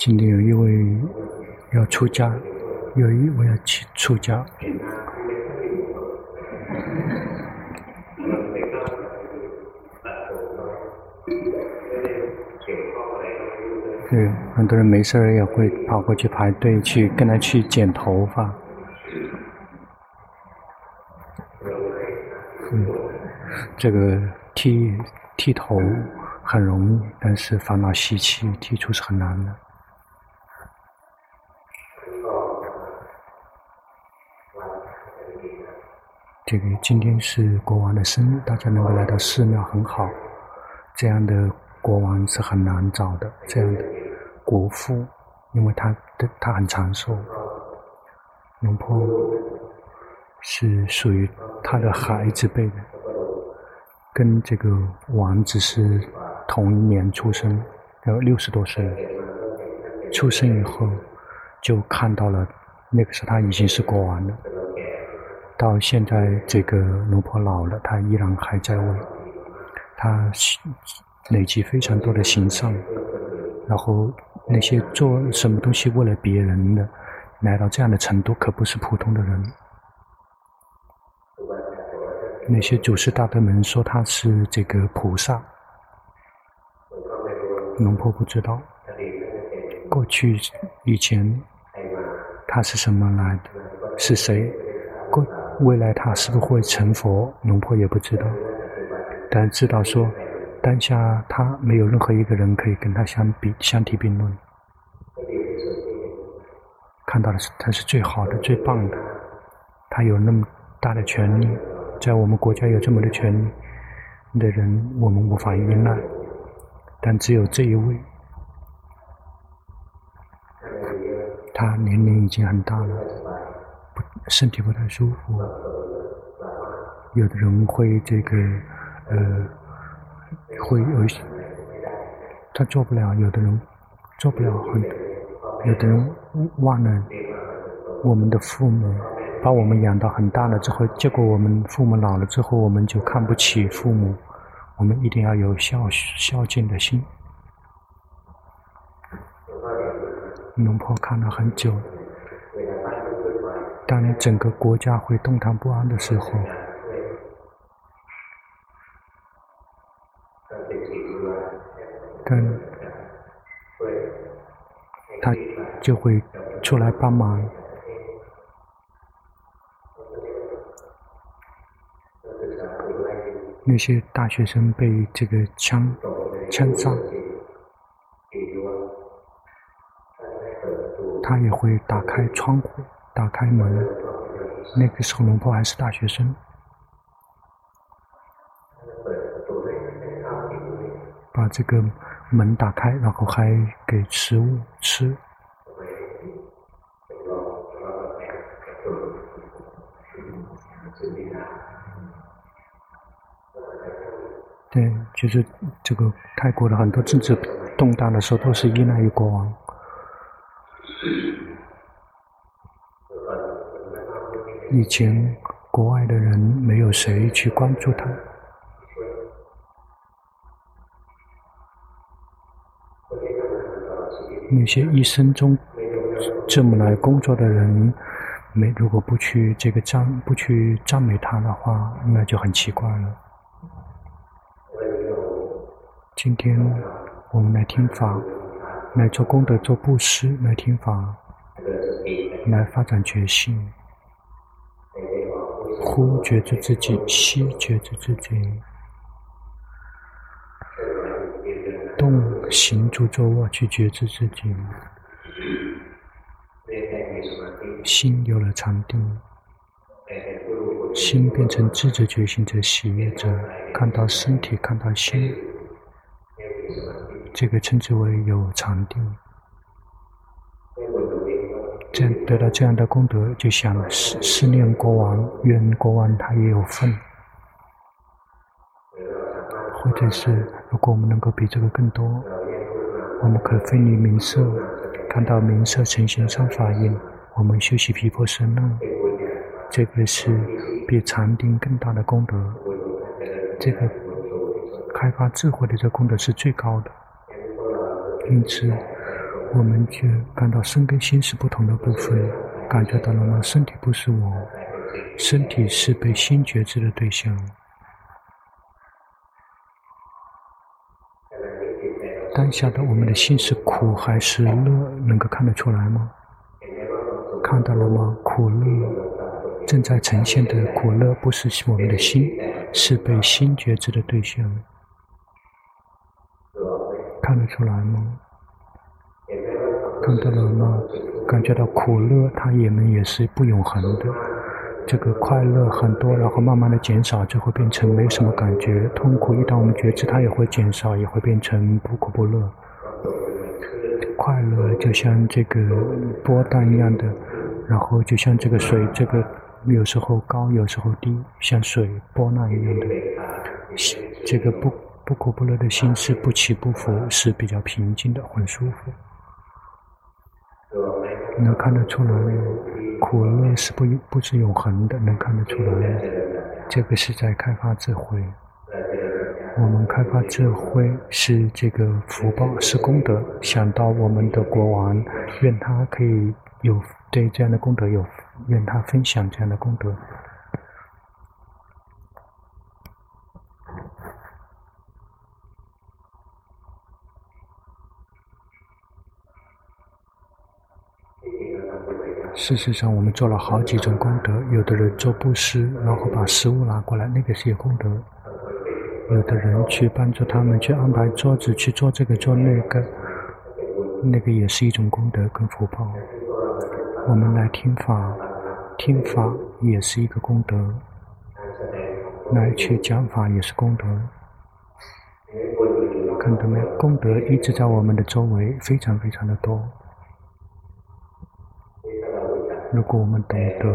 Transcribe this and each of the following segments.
今天有一位要出家，有一位要去出家。对，很多人没事儿也会跑过去排队去跟他去剪头发。嗯，这个剃剃头很容易，但是烦恼习气剃除是很难的。这个今天是国王的生日，大家能够来到寺庙很好。这样的国王是很难找的，这样的国父，因为他的他很长寿。龙婆是属于他的孩子辈的，跟这个王子是同一年出生，要六十多岁。出生以后就看到了，那个时候他已经是国王了。到现在，这个龙婆老了，他依然还在位。他累积非常多的行善，然后那些做什么东西为了别人的，来到这样的程度，可不是普通的人。那些祖师大德们说他是这个菩萨，龙婆不知道。过去以前他是什么来的？是谁？未来他是不是会成佛？龙婆也不知道，但知道说，当下他没有任何一个人可以跟他相比、相提并论。看到的是他是最好的、最棒的，他有那么大的权力，在我们国家有这么多权力的人，我们无法依赖，但只有这一位，他年龄已经很大了。身体不太舒服，有的人会这个，呃，会有一些，他做不了；有的人做不了很，有的人忘了我们的父母，把我们养到很大了之后，结果我们父母老了之后，我们就看不起父母。我们一定要有孝孝敬的心。龙婆看了很久。当你整个国家会动荡不安的时候，跟他就会出来帮忙。那些大学生被这个枪枪杀，他也会打开窗户。打开门，那个时候龙婆还是大学生，把这个门打开，然后还给食物吃。对，就是这个泰国的很多政治动荡的时候，都是依赖于国王。以前国外的人没有谁去关注他，那些一生中这么来工作的人，没如果不去这个赞不去赞美他的话，那就很奇怪了。今天我们来听法，来做功德、做布施，来听法，来发展决心。呼觉知自己，吸觉知自己，动行住坐卧去觉知自己，心有了禅定，心变成智者觉醒者喜悦者，看到身体，看到心，这个称之为有禅定。这样得到这样的功德，就想思思念国王，愿国王他也有份，或者是如果我们能够比这个更多，我们可分离名色，看到名色呈现上法印，我们修习毗婆舍那，这个是比禅定更大的功德，这个开发智慧的这个功德是最高的，因此。我们就感到身跟心是不同的部分，感觉到了吗？身体不是我，身体是被心觉知的对象。当下的我们的心是苦还是乐，能够看得出来吗？看到了吗？苦乐正在呈现的苦乐，不是我们的心，是被心觉知的对象。看得出来吗？看到了吗？感觉到苦乐，它也们也是不永恒的。这个快乐很多，然后慢慢的减少，就会变成没什么感觉。痛苦一旦我们觉知，它也会减少，也会变成不苦不乐。快乐就像这个波浪一样的，然后就像这个水，这个有时候高，有时候低，像水波浪一样的。这个不不苦不乐的心是不起不伏，是比较平静的，很舒服。能看得出来，苦乐是不不是永恒的，能看得出来。这个是在开发智慧。我们开发智慧是这个福报，是功德。想到我们的国王，愿他可以有对这样的功德有，愿他分享这样的功德。事实上，我们做了好几种功德。有的人做布施，然后把食物拿过来，那个是有功德；有的人去帮助他们，去安排桌子，去做这个做那个，那个也是一种功德跟福报。我们来听法，听法也是一个功德；来去讲法也是功德。看到没有？功德一直在我们的周围，非常非常的多。如果我们懂得，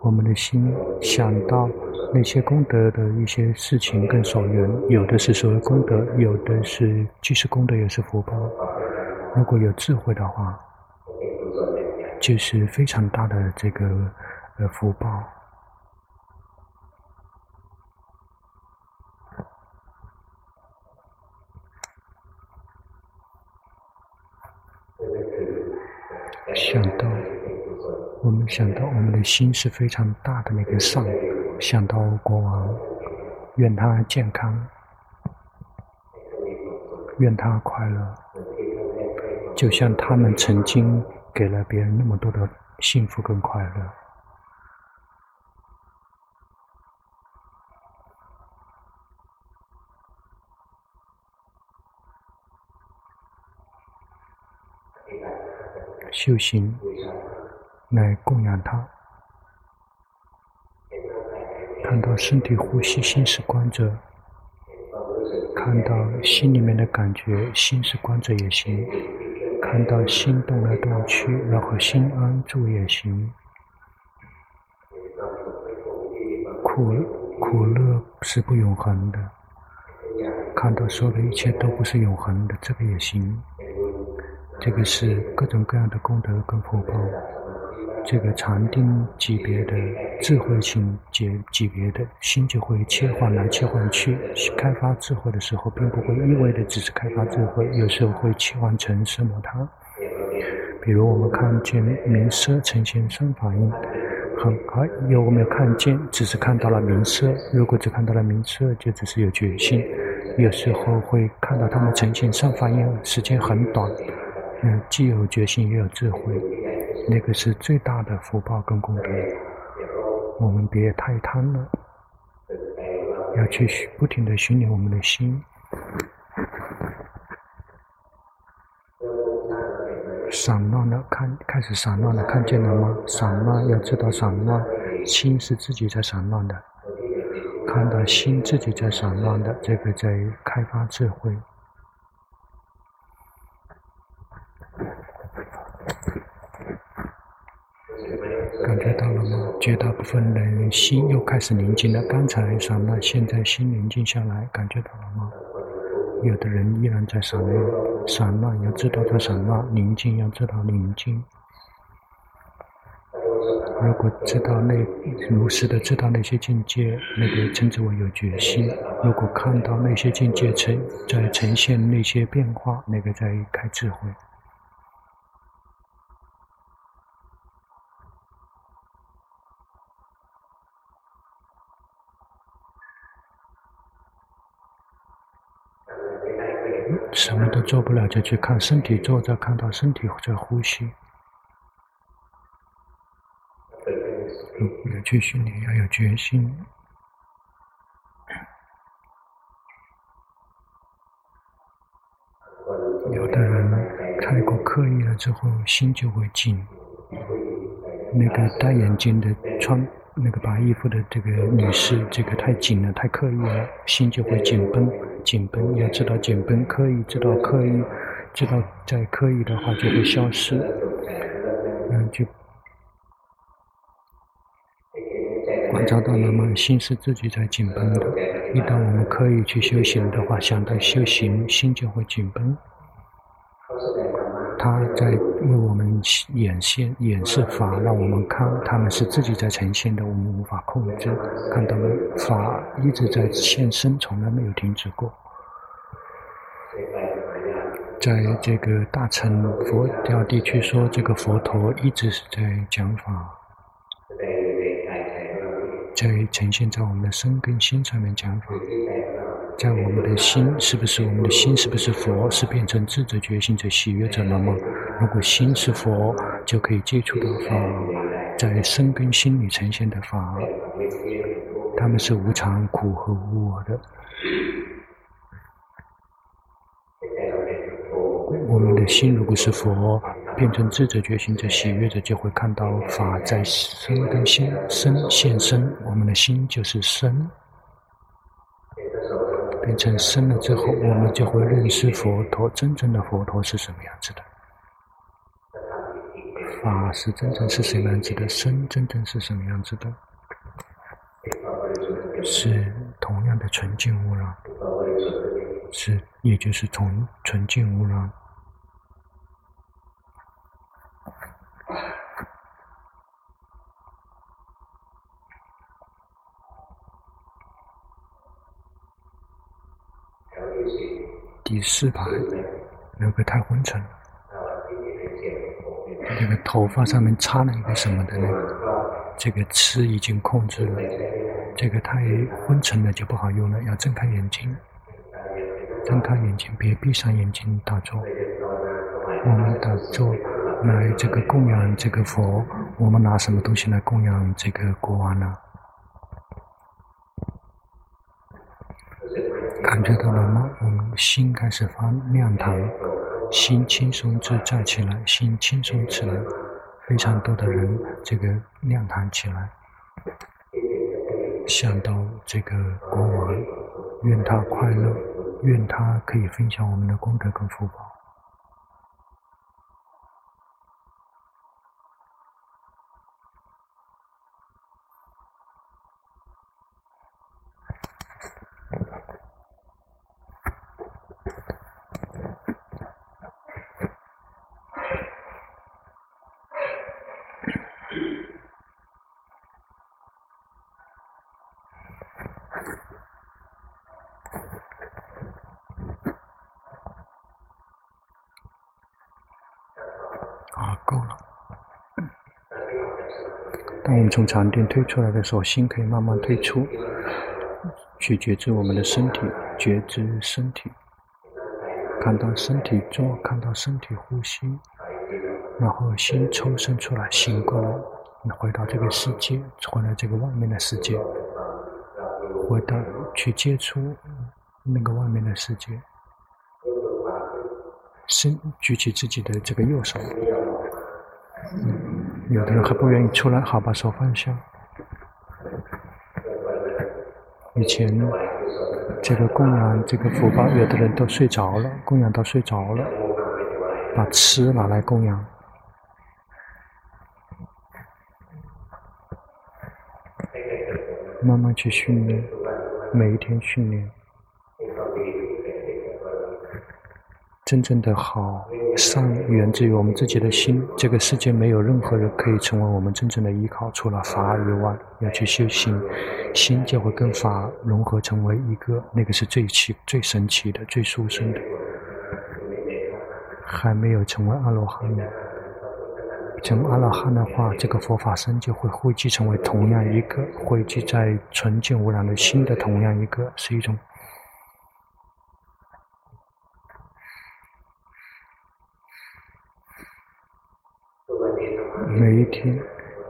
我们的心想到那些功德的一些事情跟所缘，有的是所谓功德，有的是既是功德也是福报。如果有智慧的话，就是非常大的这个呃福报。想到。我们想到我们的心是非常大的那个上，想到国王，愿他健康，愿他快乐，就像他们曾经给了别人那么多的幸福跟快乐。修行。来供养他，看到身体呼吸，心是观者；看到心里面的感觉，心是观者也行；看到心动来动去，然后心安住也行。苦苦乐是不永恒的，看到所有的一切都不是永恒的，这个也行。这个是各种各样的功德跟福报。这个禅定级别的智慧性级级别的心就会切换来切换去，开发智慧的时候，并不会一味的只是开发智慧，有时候会切换成什么它。比如我们看见名色呈现三反应，很快有我们看见，只是看到了名色，如果只看到了名色，就只是有觉性。有时候会看到他们呈现三反应，时间很短，嗯，既有觉性，又有智慧。那个是最大的福报跟功德，我们别太贪了，要去不停地训练我们的心。散乱了，看开始散乱了，看见了吗？散乱要知道散乱，心是自己在散乱的，看到心自己在散乱的，这个在于开发智慧。感觉到了吗？绝大部分人心又开始宁静了。刚才散乱，现在心宁静下来，感觉到了吗？有的人依然在散乱，散乱要知道它散乱，宁静要知道宁静。如果知道那如实的知道那些境界，那个称之为有决心；如果看到那些境界呈在呈现那些变化，那个在开智慧。什么都做不了，就去看身体坐着，看到身体在呼吸。要去训练，要有决心。有的人太过刻意了之后，心就会紧。那个戴眼镜的穿那个白衣服的这个女士，这个太紧了，太刻意了，心就会紧绷。紧绷，要知道紧绷，刻意知道刻意，知道再刻意的话就会消失。嗯，就。观察到了吗？心是自己在紧绷的。一旦我们刻意去修行的话，想到修行，心就会紧绷。他在为我们演现、演示法，让我们看，他们是自己在呈现的，我们无法控制。看到了法一直在现身，从来没有停止过。在这个大乘佛教地区说，这个佛陀一直是在讲法。在呈现在我们的身跟心上面讲法，在我们的心是不是我们的心是不是佛？是变成智者、觉醒者、喜悦者了吗？如果心是佛，就可以接触到法，在身跟心里呈现的法，他们是无常、苦和无我的。我们的心如果是佛。变成智者、觉醒者、喜悦者，就会看到法在身跟心身现身。我们的心就是身，变成生了之后，我们就会认识佛陀。真正的佛陀是什么样子的？法是真正是什么样子的？生真正是什么样子的？是同样的纯净无染，是也就是从纯净无染。第四排有个太昏沉了，这个头发上面插了一个什么的呢，这个词已经控制了，这个太昏沉了就不好用了，要睁开眼睛，睁开眼睛，别闭上眼睛打坐。我们打坐来这个供养这个佛，我们拿什么东西来供养这个国王呢？感觉到了吗？我们心开始发亮堂，心轻松自在起来，心轻松起来，非常多的人这个亮堂起来，想到这个国王，愿他快乐，愿他可以分享我们的功德跟福报。够了当我们从禅定退出来的时候，心可以慢慢退出，去觉知我们的身体，觉知身体，看到身体坐，看到身体呼吸，然后心抽身出来，醒过来，回到这个世界，回到这个外面的世界，回到去接触那个外面的世界，身举起自己的这个右手。嗯有的人还不愿意出来，好，把手放下。以前这个供养这个福报，有的人都睡着了，供养到睡着了，把吃拿来供养，慢慢去训练，每一天训练。真正的好善源自于我们自己的心。这个世界没有任何人可以成为我们真正的依靠，除了法以外。要去修行，心就会跟法融合成为一个，那个是最奇、最神奇的、最殊胜的。还没有成为阿罗汉呢。成为阿罗汉的话，这个佛法身就会汇聚成为同样一个，汇聚在纯净无染的心的同样一个，是一种。每一天，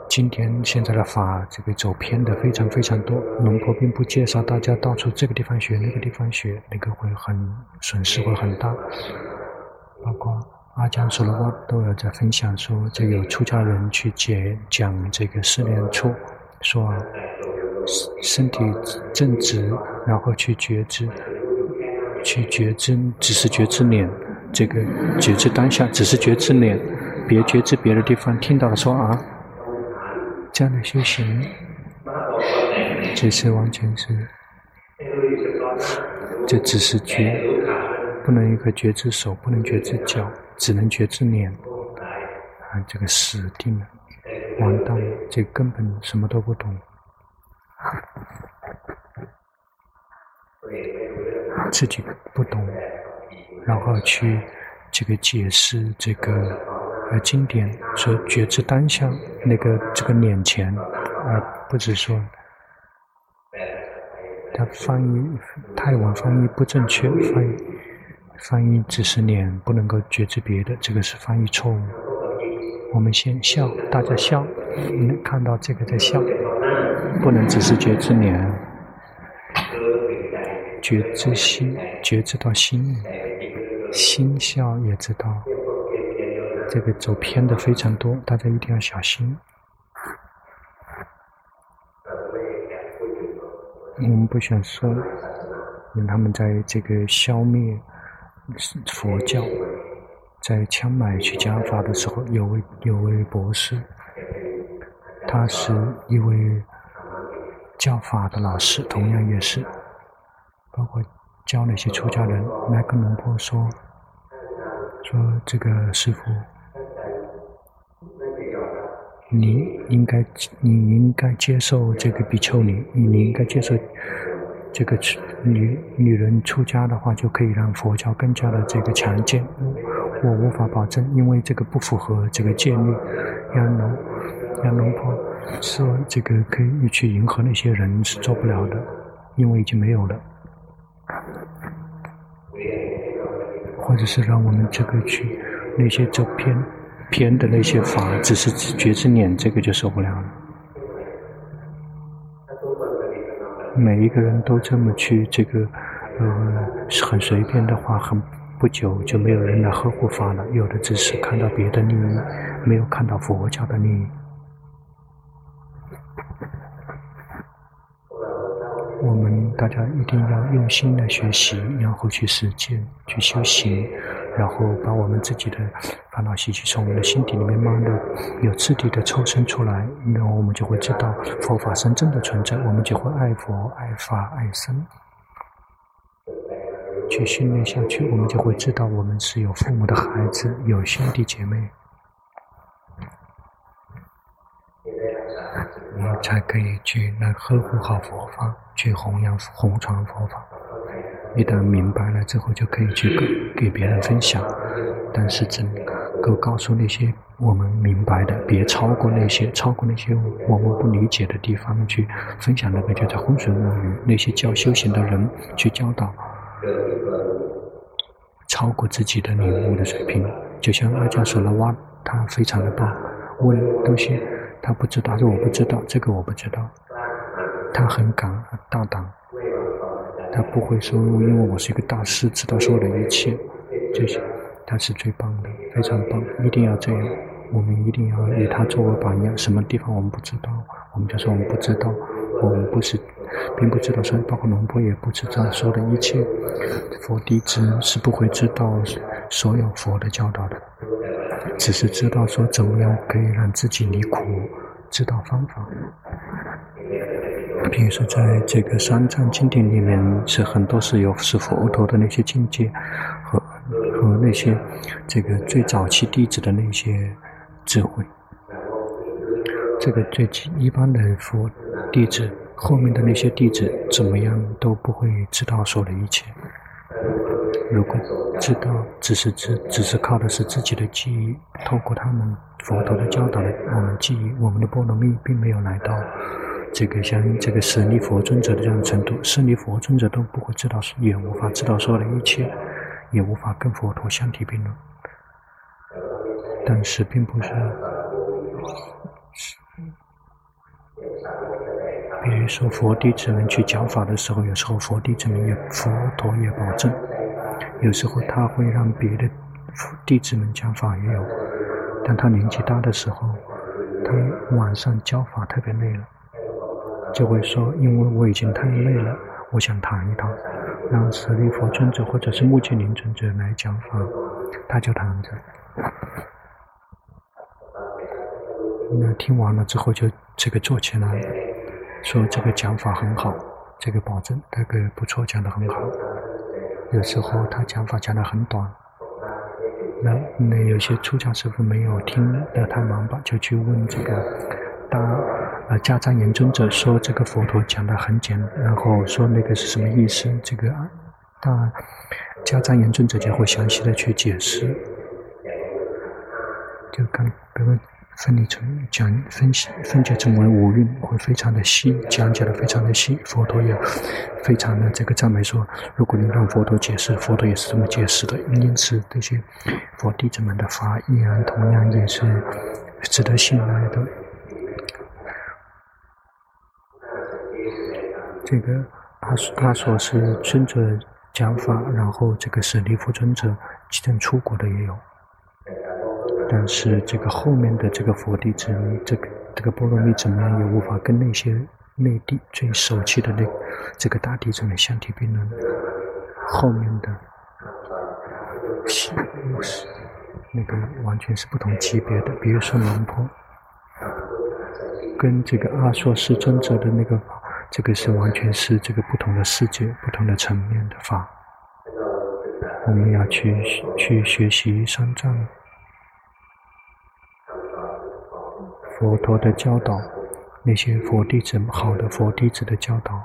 今天现在的法，这个走偏的非常非常多。龙婆并不介绍大家到处这个地方学，那个地方学，那个会很损失会很大。包括阿江说的话都有在分享说，这个有出家人去解讲这个四念处，说身体正直，然后去觉知，去觉知，只是觉知念，这个觉知当下，只是觉知念，别觉知别的地方。听到了说啊。这样的修行，这是完全是，这只是觉，不能一个觉知手，不能觉知脚，只能觉知脸，啊，这个死定了，完蛋了，这根本什么都不懂，自己不懂，然后去这个解释这个。而经典说觉知当下那个这个脸前，而不是说他翻译泰文翻译不正确，翻译翻译只是脸，不能够觉知别的，这个是翻译错误。我们先笑，大家笑，能看到这个在笑，不能只是觉知脸，觉知心，觉知到心，心笑也知道。这个走偏的非常多，大家一定要小心。我们不想说，因为他们在这个消灭佛教，在枪买去讲法的时候，有位有位博士，他是一位教法的老师，同样也是，包括教那些出家人，来跟龙婆说，说这个师傅。你应该，你应该接受这个比丘尼，你应该接受这个女女人出家的话，就可以让佛教更加的这个强健。我我无法保证，因为这个不符合这个戒律。让龙让龙婆说这个可以去迎合那些人是做不了的，因为已经没有了。或者是让我们这个去那些走偏。偏的那些法，只是觉知念，这个就受不了了。每一个人都这么去，这个呃很随便的话，很不久就没有人来呵护法了。有的只是看到别的利益，没有看到佛教的利益。我们大家一定要用心来学习，然后去实践，去修行。然后把我们自己的烦恼习气从我们的心底里面慢慢的有彻底的抽身出来，然后我们就会知道佛法真正的存在，我们就会爱佛、爱法、爱僧。去训练下去，我们就会知道我们是有父母的孩子，有兄弟姐妹，我们才可以去来呵护好佛法，去弘扬、弘传佛法。一旦明白了之后，就可以去给给别人分享。但是，只能够告诉那些我们明白的，别超过那些超过那些我们不理解的地方去分享。那个就在浑水摸鱼，那些教修行的人去教导，超过自己的领悟的水平。就像阿加索拉哇，他非常的棒，问东西他不知道，这我不知道，这个我不知道，他很敢大胆。他不会说，因为我是一个大师，知道所有的一切，这些他是最棒的，非常棒，一定要这样。我们一定要以他作为榜样。什么地方我们不知道，我们就说我们不知道，我们不是，并不知道。所以包括龙波也不知道所有的一切。佛弟子是不会知道所有佛的教导的，只是知道说怎么样可以让自己离苦，知道方法。比如说，在这个三藏经典里面，是很多是有是佛陀的那些境界和和那些这个最早期弟子的那些智慧。这个最一般的佛弟子，后面的那些弟子怎么样都不会知道说的一切。如果知道，只是只只是靠的是自己的记忆，透过他们佛陀的教导的我们记忆，我们的波罗蜜并没有来到。这个像这个舍利佛尊者的这样的程度，舍利佛尊者都不会知道，也无法知道所有的一切，也无法跟佛陀相提并论。但是并不是比如说佛弟子们去讲法的时候，有时候佛弟子们也佛陀也保证，有时候他会让别的弟子们讲法也有，但他年纪大的时候，他晚上教法特别累了，就会说，因为我已经太累了，我想躺一躺，让舍利弗尊者或者是目犍连尊者来讲法，他就躺着。那听完了之后，就这个坐起来，说这个讲法很好，这个保证，这个不错，讲得很好。有时候他讲法讲得很短，那那有些出家师父没有听得太忙吧，就去问这个大呃迦旃延尊者说这个佛陀讲得很简，然后说那个是什么意思？这个大迦旃延尊者就会详细的去解释，就刚刚刚。分离成讲分析分解成为五蕴，会非常的细，讲解的非常的细。佛陀也非常的这个赞美说，如果你让佛陀解释，佛陀也是这么解释的。因此，这些佛弟子们的法言，同样也是值得信赖的。这个阿阿索是尊者讲法，然后这个舍利弗尊者，即将出国的也有。但是这个后面的这个佛弟子，这个这个波罗蜜怎么样也无法跟那些内地最熟悉的那这个大弟子们相提并论。后面的是那个完全是不同级别的，比如说龙婆，跟这个阿说示尊者的那个，这个是完全是这个不同的世界、不同的层面的法。我们要去去学习三藏。佛陀的教导，那些佛弟子，好的佛弟子的教导，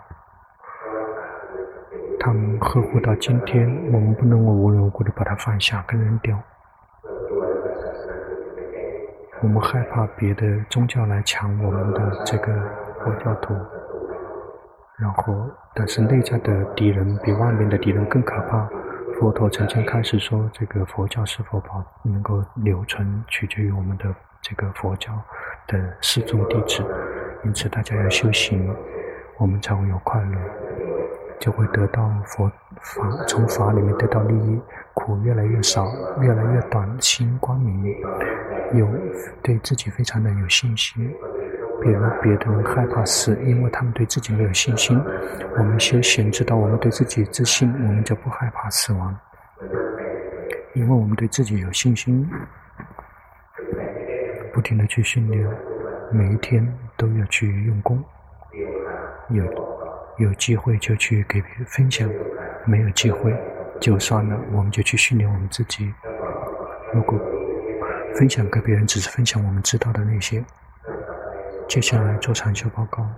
他们呵护到今天，我们不能够无缘无故的把它放下跟扔掉。我们害怕别的宗教来抢我们的这个佛教徒，然后，但是内在的敌人比外面的敌人更可怕。佛陀曾经开始说，这个佛教是否保能够留存，取决于我们的这个佛教的四众弟子。因此，大家要修行，我们才会有快乐，就会得到佛法，从法里面得到利益，苦越来越少，越来越短，心光明，有对自己非常的有信心。比如别的人害怕死，因为他们对自己没有信心。我们修行，知道我们对自己自信，我们就不害怕死亡，因为我们对自己有信心，不停地去训练，每一天都要去用功。有有机会就去给别人分享，没有机会就算了，我们就去训练我们自己。如果分享给别人，只是分享我们知道的那些。接下来做禅修报告。